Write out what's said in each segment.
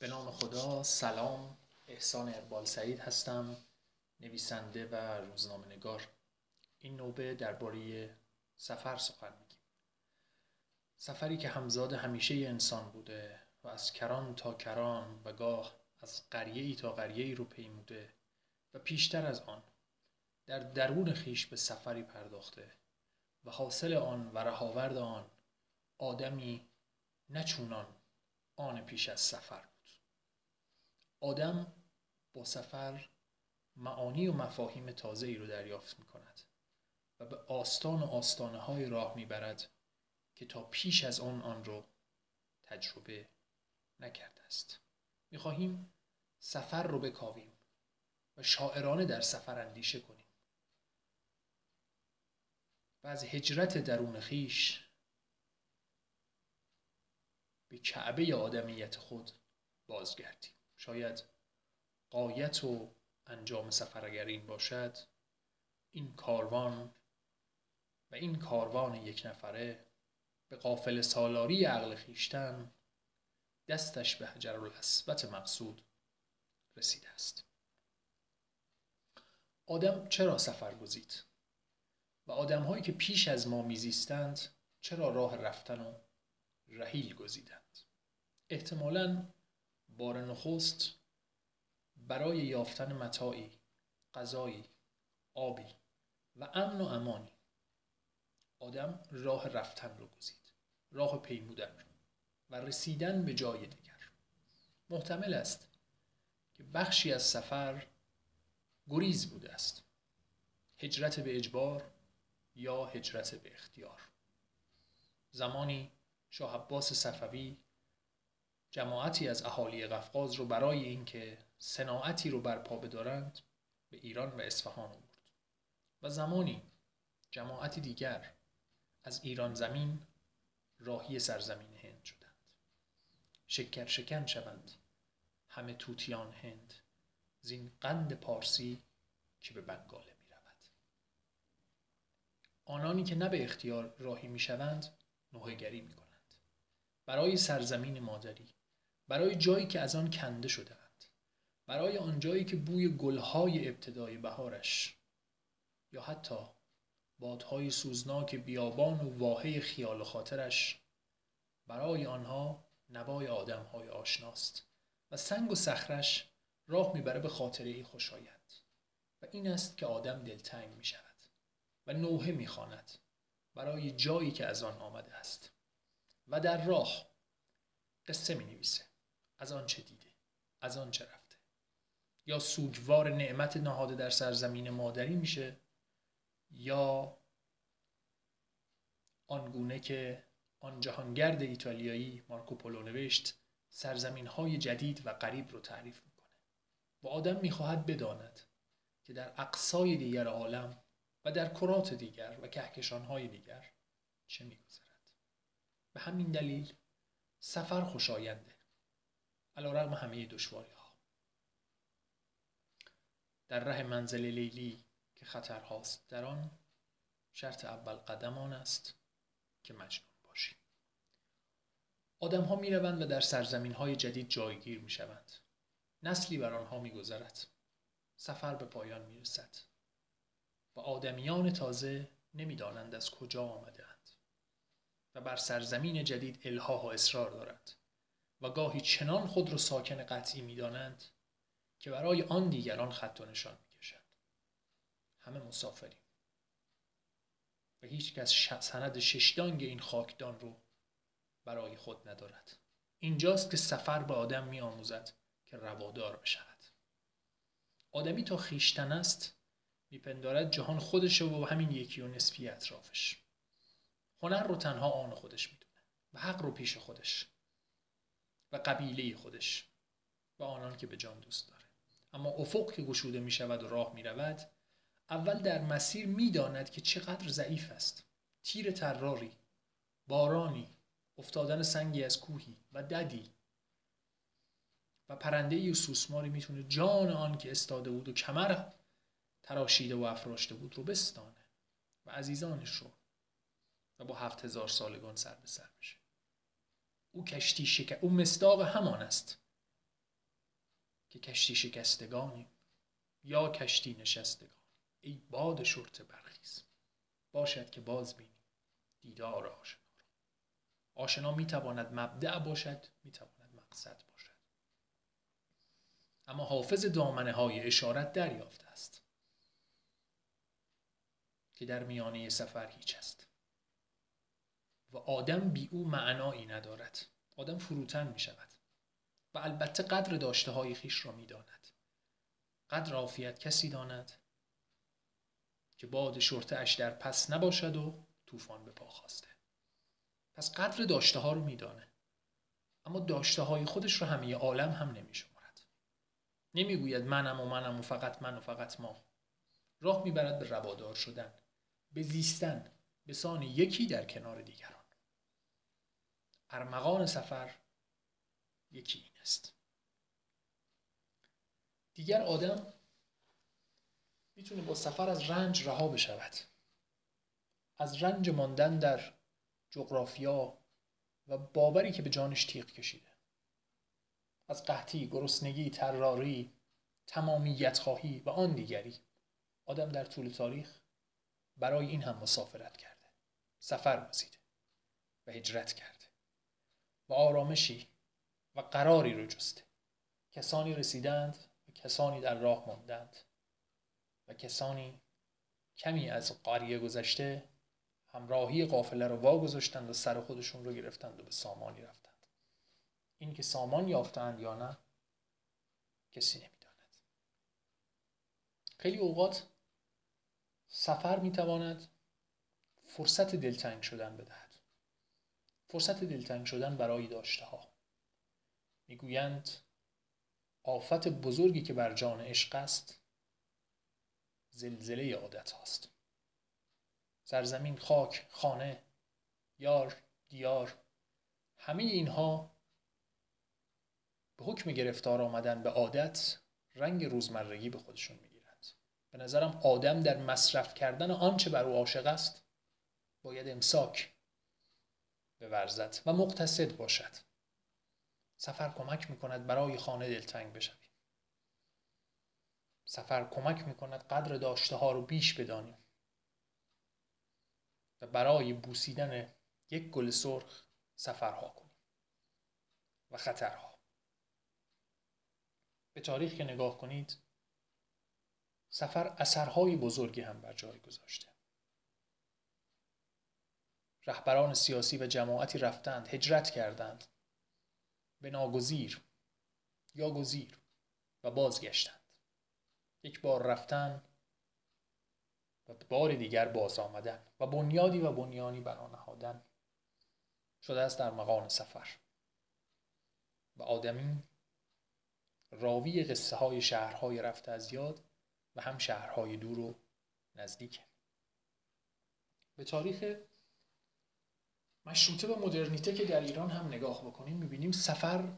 به نام خدا سلام. احسان اقبال سعید هستم نویسنده و روزنامه نگار این نوبه درباره سفر سخن میگیم. سفری که همزاد همیشه انسان بوده و از کران تا کران و گاه از قریه ای تا قریه ای رو پیموده و پیشتر از آن در درون خیش به سفری پرداخته و حاصل آن و رهاورد آن آدمی نچونان آن پیش از سفر. آدم با سفر معانی و مفاهیم تازه ای رو دریافت می کند و به آستان و آستانه های راه می برد که تا پیش از آن آن رو تجربه نکرده است. می خواهیم سفر رو بکاویم و شاعرانه در سفر اندیشه کنیم. و از هجرت درون خیش به کعبه آدمیت خود بازگردیم. شاید قایت و انجام سفر اگر این باشد این کاروان و این کاروان یک نفره به قافل سالاری عقل خیشتن دستش به حجر الاسبت مقصود رسیده است. آدم چرا سفر گزید؟ و آدم هایی که پیش از ما میزیستند چرا راه رفتن و رحیل گزیدند؟ احتمالاً بار نخست برای یافتن متاعی غذایی آبی و امن و امانی. آدم راه رفتن رو گزید راه پیمودن رو و رسیدن به جای دیگر. محتمل است که بخشی از سفر گریز بوده است. هجرت به اجبار یا هجرت به اختیار. زمانی شاه عباس صفوی جماعتی از اهالی قفقاز رو برای اینکه صناعتی رو برپا بدارند به ایران و اصفهان آورد. و زمانی جماعتی دیگر از ایران زمین راهی سرزمین هند شدند. شکر شکن شوند همه توتیان هند زین قند پارسی که به بنگاله می رود. آنانی که نه به اختیار راهی می شوند نوهگری می کنند. برای سرزمین مادری برای جایی که از آن کنده شدهاند برای آن جایی که بوی گلهای ابتدای بهارش یا حتی بادهای سوزناک بیابان و واهه خیال و خاطرش برای آنها نوای آدمهای آشناست و سنگ و صخرش راه می‌بره به خاطره خوشایند. و این است که آدم دلتنگ می شود و نوحه می‌خواند برای جایی که از آن آمده است. و در راه قصه می نویسه از آن چه دیده از آن چه رفته؟ یا سوگوار نعمت نهاده در سرزمین مادری میشه یا آنگونه که آن جهانگرد ایتالیایی مارکو پولو نوشت سرزمین های جدید و غریب رو تعریف می‌کنه. و آدم می‌خواهد بداند که در اقصای دیگر عالم و در کرات دیگر و کهکشان های دیگر چه میگذرد. به همین دلیل سفر خوشاینده. علا رقم همه دشواری ها در ره منزل لیلی که خطرهاست در آن شرط اول قدم آن است که مجنون باشی. آدم ها می روند و در سرزمین های جدید جایگیر می شوند نسلی بر آنها می گذرد سفر به پایان می رسد و آدمیان تازه نمی‌دانند از کجا آمدهاند. و بر سرزمین جدید الها و اصرار دارند. و گاهی چنان خود را ساکن قطعی می‌دانند که برای آن دیگران خط و نشان می‌کشند. همه مسافریم. و هیچ کس سند ششدانگ این خاکدان رو برای خود ندارد. اینجاست که سفر به آدم می آموزد که روادار بشود. آدمی تا خیشتن است میپندارد جهان خودشه و همین یکی و نصفی اطرافش. هنر رو تنها آن خودش می‌دونه و حق رو پیش خودش. و قبیله خودش و آنان که به جان دوست داره. اما افق که گشوده می شود و راه می رود اول در مسیر می داند که چقدر ضعیف است. تیر تراری بارانی افتادن سنگی از کوهی و ددی و پرنده و سوسماری می‌تونه جان آن که استاده بود و کمر تراشیده و افراشته بود رو بستانه و عزیزانش رو و با هفت هزار سالگان سر به سر بشه. او کشتی شکر او مصداق همان است که کشتی شکستگانیم یا کشتی نشستگان. ای باد شرط برخیز باشد که باز بینیم دیدار آشنا را. آشنا می‌تواند مبدع باشد می‌تواند مقصد باشد. اما حافظ دامنه های اشارت دریافته است که در میانه سفر هیچ است. و آدم بی او معنایی ندارد. آدم فروتن می شود و البته قدر داشته های خیش را می داند قدر عافیت کسی داند که باد شرطه اش در پس نباشد و طوفان به پا خواسته. پس قدر داشته ها رو میدانه. اما داشته های خودش رو همه عالم هم نمیشمارد. نمی‌گوید منم و منم و فقط من و فقط ما. راه می‌برد به روادار شدن به زیستن به سان یکی در کنار دیگران. ارمغان سفر یکی این است. دیگر آدم می‌تونه با سفر از رنج رها بشود. از رنج ماندن در جغرافیا و باوری که به جانش تیغ کشیده. از قحطی، گرسنگی، تراری، تمامیت خواهی و آن دیگری. آدم در طول تاریخ برای این هم مسافرت کرده. سفر گزیده و هجرت کرده. و آرامشی و قراری رو جسته کسانی رسیدند و کسانی در راه ماندند و کسانی کمی از قریه گذشته همراهی قافله رو واگذاشتند و سر خودشون رو گرفتند و به سامانی رفتند. این که سامان یافتند یا نه کسی نمی‌داند. خیلی اوقات سفر می‌تواند فرصت دلتنگ شدن بدهد. فرصت دلتنگ شدن برای داشته ها می‌گویند آفت بزرگی که بر جان عشق است زلزله عادت هاست. سرزمین خاک خانه یار دیار همه اینها به حکم گرفتار آمدن به عادت رنگ روزمرگی به خودشون می‌گیرند. به نظرم آدم در مصرف کردن آنچه بر او عاشق است باید امساک ورزد و مقتصد باشد. سفر کمک می‌کند برای خانه دلتنگ بشویم. سفر کمک می‌کند قدر داشته ها رو بیش بدانیم. و برای بوسیدن یک گل سرخ سفرها کنیم. و خطرها. به تاریخ که نگاه کنید سفر اثرهای بزرگی هم بر جای گذاشته. رهبران سیاسی و جماعتی رفتند هجرت کردند. به ناگزیر یا گزیر و بازگشتند. یک بار رفتن و بار دیگر باز آمدن و بنیادی و بنیانی بنا نهادن شده است در مقام سفر. و آدمی راوی قصه های شهرهای رفته از یاد و هم شهرهای دور و نزدیک. به تاریخ مشروطه و مدرنیته که در ایران هم نگاه بکنیم می‌بینیم سفر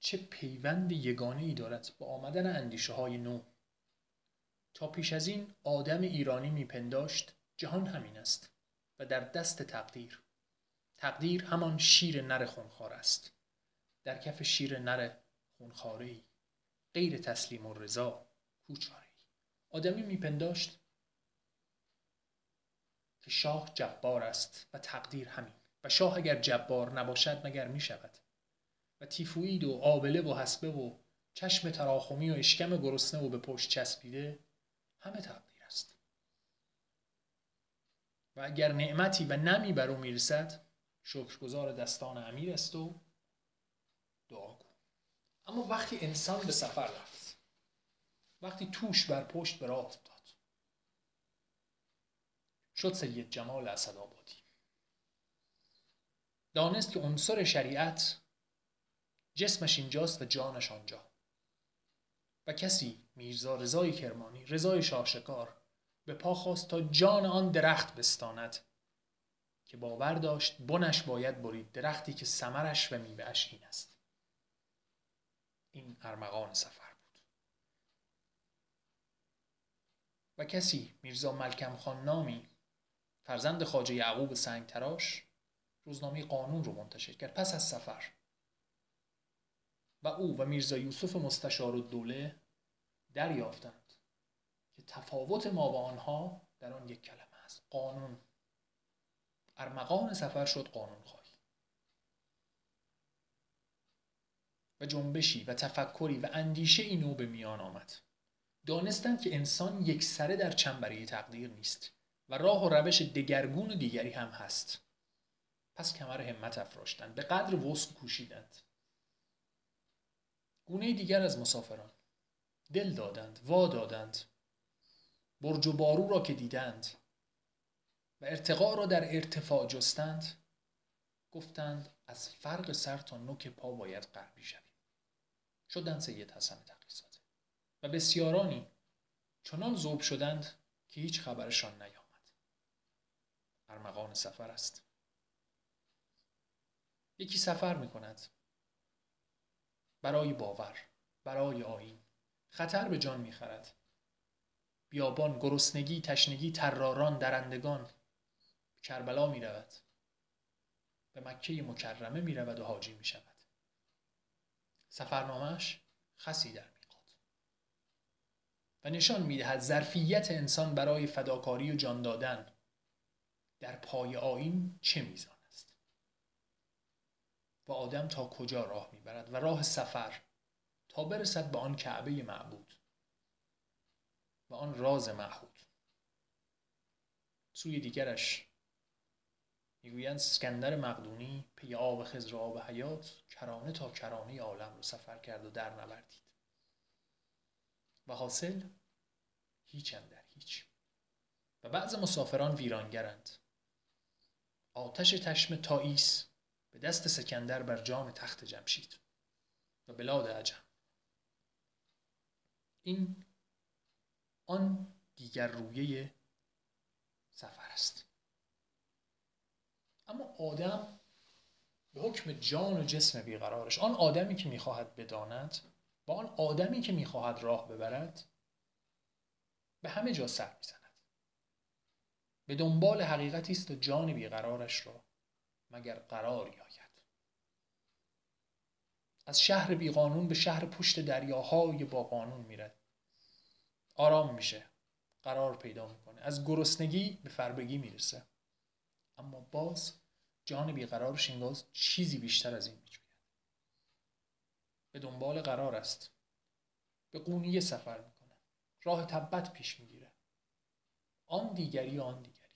چه پیوند یگانه ای دارد با آمدن اندیشه های نو. تا پیش از این آدم ایرانی میپنداشت جهان همین است و در دست تقدیر. تقدیر همان شیر نر خونخوار است. در کف شیر نر خونخواره ای غیر تسلیم و رضا کوچاره ای آدمی میپنداشت که شاه جبار است و تقدیر همین. و شاه اگر جبار نباشد مگر می شود و تیفوید و آبله و حسبه و چشم تراخمی و اشکم گرسنه و به پشت چسبیده همه تقدیر است. و اگر نعمتی و نمی بر او می‌رسد شکرگزار دستان امیر است و دعا اما وقتی انسان به سفر رفت وقتی توش بر پشت به راه افتاد شد سید جمال اسدآبادی. دانست که عنصر شریعت جسمش اینجاست و جانش آنجا. و کسی میرزا رضای کرمانی رضای شاهشکار به پا خواست تا جان آن درخت بستاند که باور داشت بنش باید برید درختی که سمرش و میوهش این است. این ارمغان سفر بود. و کسی میرزا ملکم خان نامی فرزند خاجه یعقوب سنگ تراش روزنامه قانون رو منتشر کرد. پس از سفر. و او و میرزا یوسف مستشار و دوله دریافتند که تفاوت ما و آنها در آن یک کلمه است. قانون. ارمغان سفر شد قانون خواهی. و جنبشی و تفکری و اندیشه اینو به میان آمد. دانستند که انسان یک سره در چنبره تقدیر نیست و راه و روش دگرگون و دیگری هم هست. پس کمر همت افراشتند. به قدر وسع کوشیدند. گونه دیگر از مسافران. دل دادند وا دادند. برج و بارو را که دیدند و ارتقا را در ارتفاع جستند گفتند از فرق سر تا نوک پا باید غربی شویم. شدند سید حسن تقیزاده. و بسیارانی چنان زوب شدند که هیچ خبرشان نیامد. ارمغان سفر است. یکی سفر می کند برای باور برای آین خطر به جان می‌خرد. بیابان گرسنگی تشنگی تراران درندگان. کربلا می رود به مکه مکرمه می رود و حاجی می شود سفرنامهش خسی در میقات و نشان می دهد ظرفیت انسان برای فداکاری و جان دادن. در پای آین چه میزان و آدم تا کجا راه می‌برد و راه سفر تا برسد به آن کعبه معبود. و آن راز معهود. سوی دیگرش می‌گویند اسکندر مقدونی پی آب خزر آب حیات کرانه تا کرانه عالم رو سفر کرد و در نوردید. و حاصل هیچم در هیچ. و بعض مسافران ویرانگرند. آتش تشم تاییس به دست سکندر بر جان تخت جمشید و بلاد عجم. این آن دیگر رویه سفر است. اما آدم به حکم جان و جسم بیقرارش آن آدمی که می‌خواهد بداند با آن آدمی که می‌خواهد راه ببرد به همه جا سر می‌زند. به دنبال حقیقتی است و جان بیقرارش را مگر قراری آید از شهر بیقانون به شهر پشت دریاهای با قانون میرد. آرام میشه قرار پیدا می‌کنه. از گرسنگی به فربگی می‌رسه. اما باز جان بیقرارش انگار چیزی بیشتر از این میجوید. به دنبال قرار است. به قونیه سفر می‌کنه. راه تبت پیش می‌گیره. آن دیگری آن دیگری.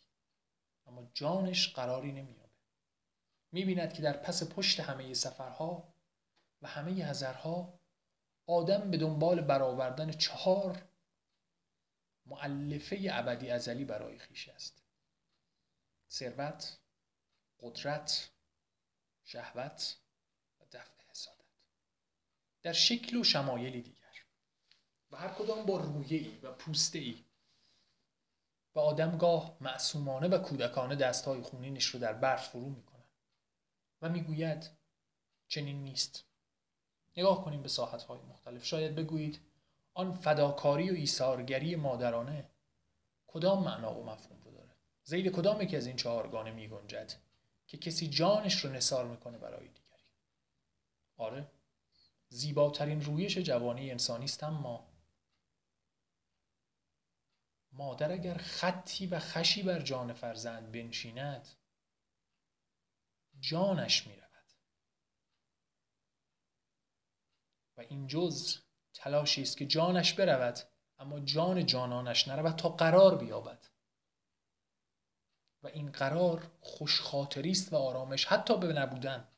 اما جانش قراری نمییابه می‌بیند که در پس پشت همه سفرها و همه هزرها آدم به دنبال برآوردن چهار معلفه ابدی ازلی برای خیش است. ثروت قدرت شهوت و دفع حسادت. در شکل و شمایلی دیگر. و هر کدام با رویه ای و پوسته ای و آدمگاه معصومانه و کودکانه دستهای خونینش رو در برف فرو می‌کنه. و می‌گوید چنین نیست. نگاه کنیم به ساحتهای مختلف. شاید بگویید آن فداکاری و ایثارگری مادرانه کدام معنا و مفهوم رو داره؟ زید کدام یکی از این چهارگانه می گنجد که کسی جانش رو نثار می‌کنه برای دیگری؟ آره زیباترین رویش جوانی انسانی است اما مادر اگر خطی و خشی بر جان فرزند بنشیند جانش می رود و این جز تلاشی است که جانش برود اما جان جانانش نرود تا قرار بیابد. و این قرار خوشخاطری است و آرامش حتی به نبودن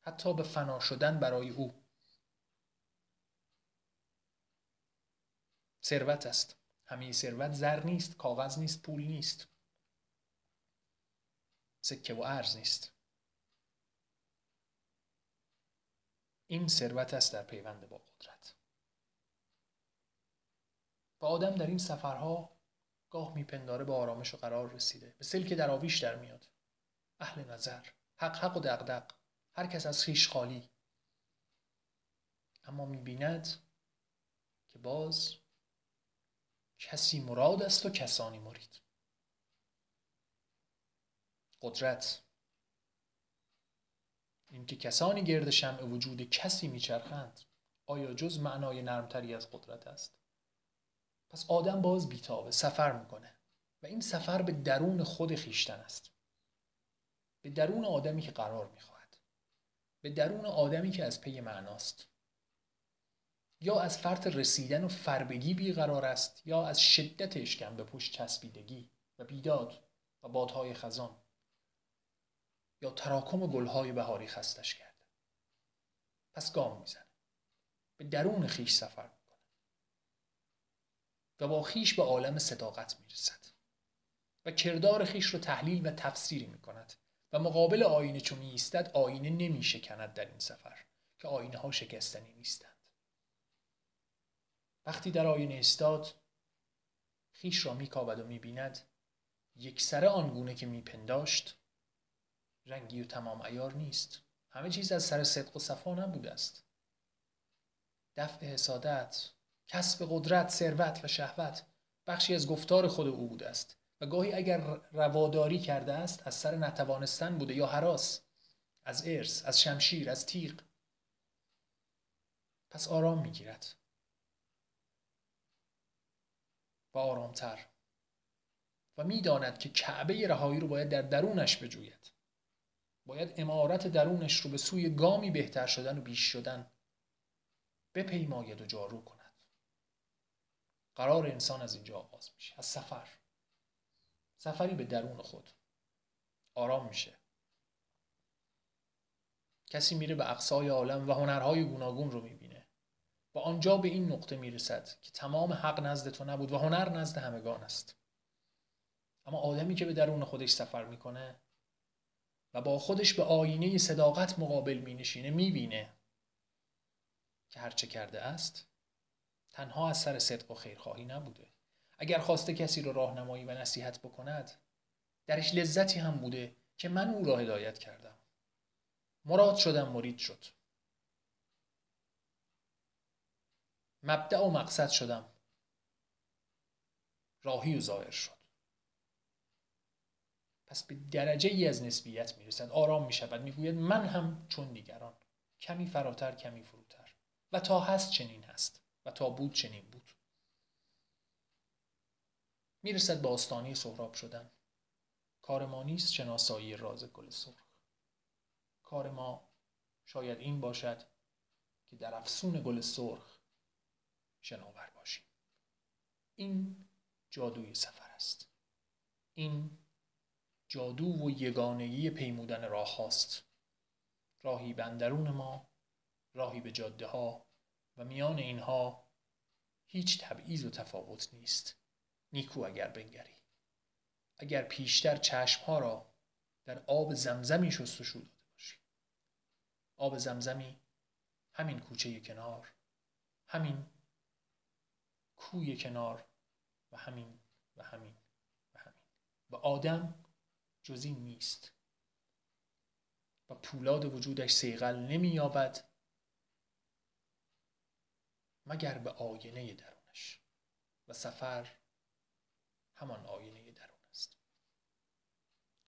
حتی به فنا شدن برای او. ثروت است. همه ثروت زر نیست کاغذ نیست پول نیست. سکه و ارز نیست. این ثروت است در پیوند با قدرت. و آدم در این سفرها گاه میپنداره به آرامش و قرار رسیده. به در آویش در میاد. اهل نظر. حق حق و دقدق هر کس از خیش خالی. اما می‌بیند که باز کسی مراد است و کسانی مرید. قدرت. اینکه کسانی گرد شمع وجود کسی میچرخند آیا جز معنای نرمتری از قدرت است؟ پس آدم باز بیتابه سفر می‌کنه و این سفر به درون خود خیشتن است. به درون آدمی که قرار می‌خواهد. به درون آدمی که از پی معناست. یا از فرط رسیدن و فربگی بیقرار است یا از شدت اشکم به پشت چسبیدگی و بیداد و بادهای خزان. یا تراکم گلهای بهاری خستش کرده پس گام می‌زنه. به درون خیش سفر می‌کنه. و با خیش به عالم صداقت می‌رسد. و کردار خیش رو تحلیل و تفسیری می‌کند. و مقابل آینه چون میایستد آینه نمیشکند در این سفر که آینه ها شکستنی نیستند. وقتی در آینه استاد خیش را میکاود و می‌بیند یک سره آنگونه که میپنداشت رنگی و تمام ایار نیست. همه چیز از سر صدق و صفا نبوده است. دفع حسادت کسب قدرت ثروت و شهوت بخشی از گفتار خود او بوده است. و گاهی اگر رواداری کرده است از سر نتوانستن بوده یا حراس از ارث از شمشیر از تیغ. پس آرام می‌گیرد. و آرامتر. و می‌داند که کعبه رهایی رو باید در درونش بجوید. باید امارت درونش رو به سوی گامی بهتر شدن و بیش شدن بپیماید و جارو کند. قرار انسان از اینجا آغاز میشه از سفر. سفری به درون خود. آرام میشه. کسی میره به اقصای عالم و هنرهای گوناگون رو می‌بینه. و آنجا به این نقطه می‌رسد که تمام حق نزد تو نبود و هنر نزد همگان است. اما آدمی که به درون خودش سفر می‌کنه و با خودش به آینه صداقت مقابل می نشینه می بینه که هرچه کرده است تنها از سر صدق و خیرخواهی نبوده. اگر خواسته کسی رو راهنمایی و نصیحت بکند درش لذتی هم بوده که من او را هدایت کردم. مراد شدم مرید شد. مبدع و مقصد شدم. راهی و ظاهر شد. پس به درجه ای از نسبیت می‌رسد آرام می‌شود. می‌گوید من هم چون دیگران کمی فراتر کمی فروتر. و تا هست چنین هست و تا بود چنین بود. می‌رسد به آستانه سهراب شدن. کار ما نیست شناسایی راز گل سرخ. کار ما شاید این باشد که در افسون گل سرخ شناور باشیم. این جادوی سفر است. این جادو و یگانگی پیمودن راه هاست. راهی بندرون ما راهی به جاده ها و میان اینها هیچ تبعیض و تفاوت نیست. نیکو اگر بنگری. اگر پیشتر چشم ها را در آب زمزمی شست و داده باشی. آب زمزمی همین کوچه کنار همین کوی کنار و همین و همین و همین. و آدم جز این نیست. و پولاد وجودش سیغل نمییابد مگر به آینه درونش. و سفر همان آینه